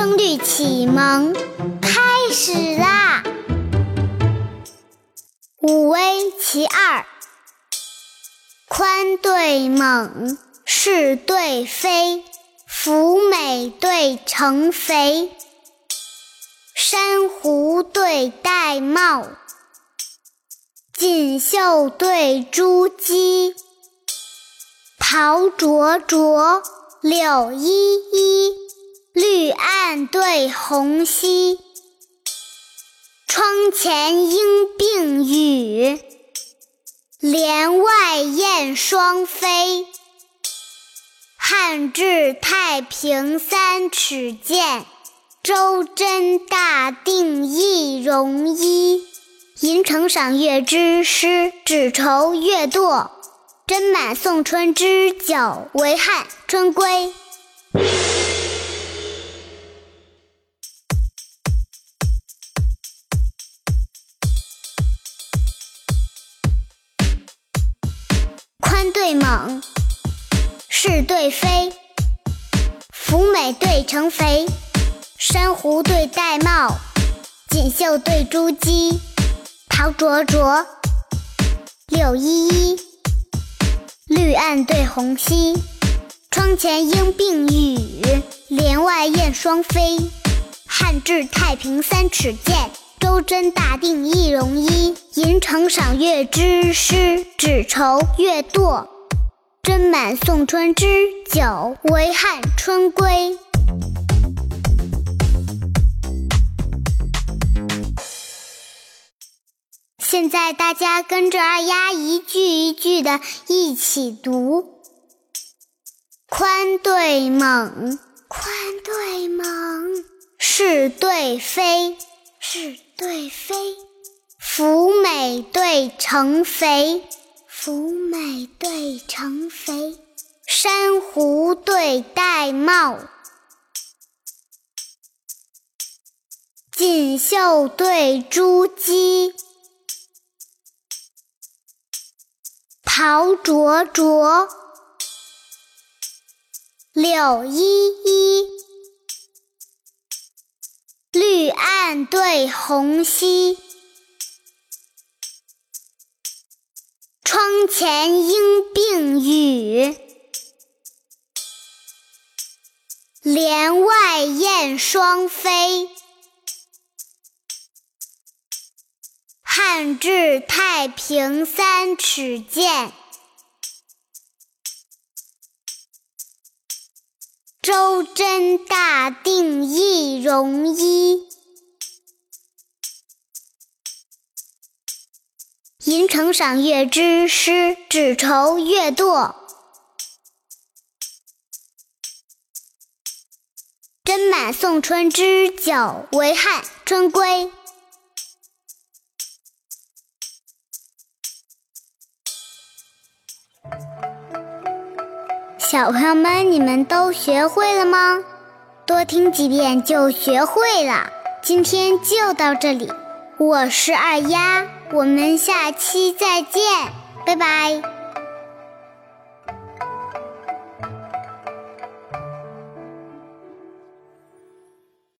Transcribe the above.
声律启蒙开始啦！五危其二，宽对猛，是对非，福美对成肥，珊瑚对玳瑁，锦绣对珠玑，桃灼灼，柳依依，绿岸对红溪。窗前莺并语，帘外燕双飞。汉至太平三尺剑，周真大定一容衣。银城赏月之诗，只愁月堕。斟满送春之酒，为汉春归。对猛，是对非，福美对成肥，珊瑚对玳瑁，锦绣对珠玑，桃灼灼，柳依依，绿岸对红溪。窗前莺并语，帘外燕双飞。汉至太平三尺剑，周真大定一容衣。银城赏月之诗，只愁月堕。斟满送春之酒，为汉春归。现在大家跟着二丫一句一句的一起读：宽对猛，宽对猛，是对非，是对非，福美对成肥，福美对成肥，珊瑚对玳瑁，锦绣对珠玑。桃灼灼，柳依依，绿岸对红溪。窗前莺并语，帘外燕双飞。汉至太平三尺剑，周真大定一容衣。银城赏月之诗，只愁月堕。斟满送春之酒，为汉春归。小朋友们，你们都学会了吗？多听几遍就学会了。今天就到这里，我是二丫，我们下期再见，拜拜。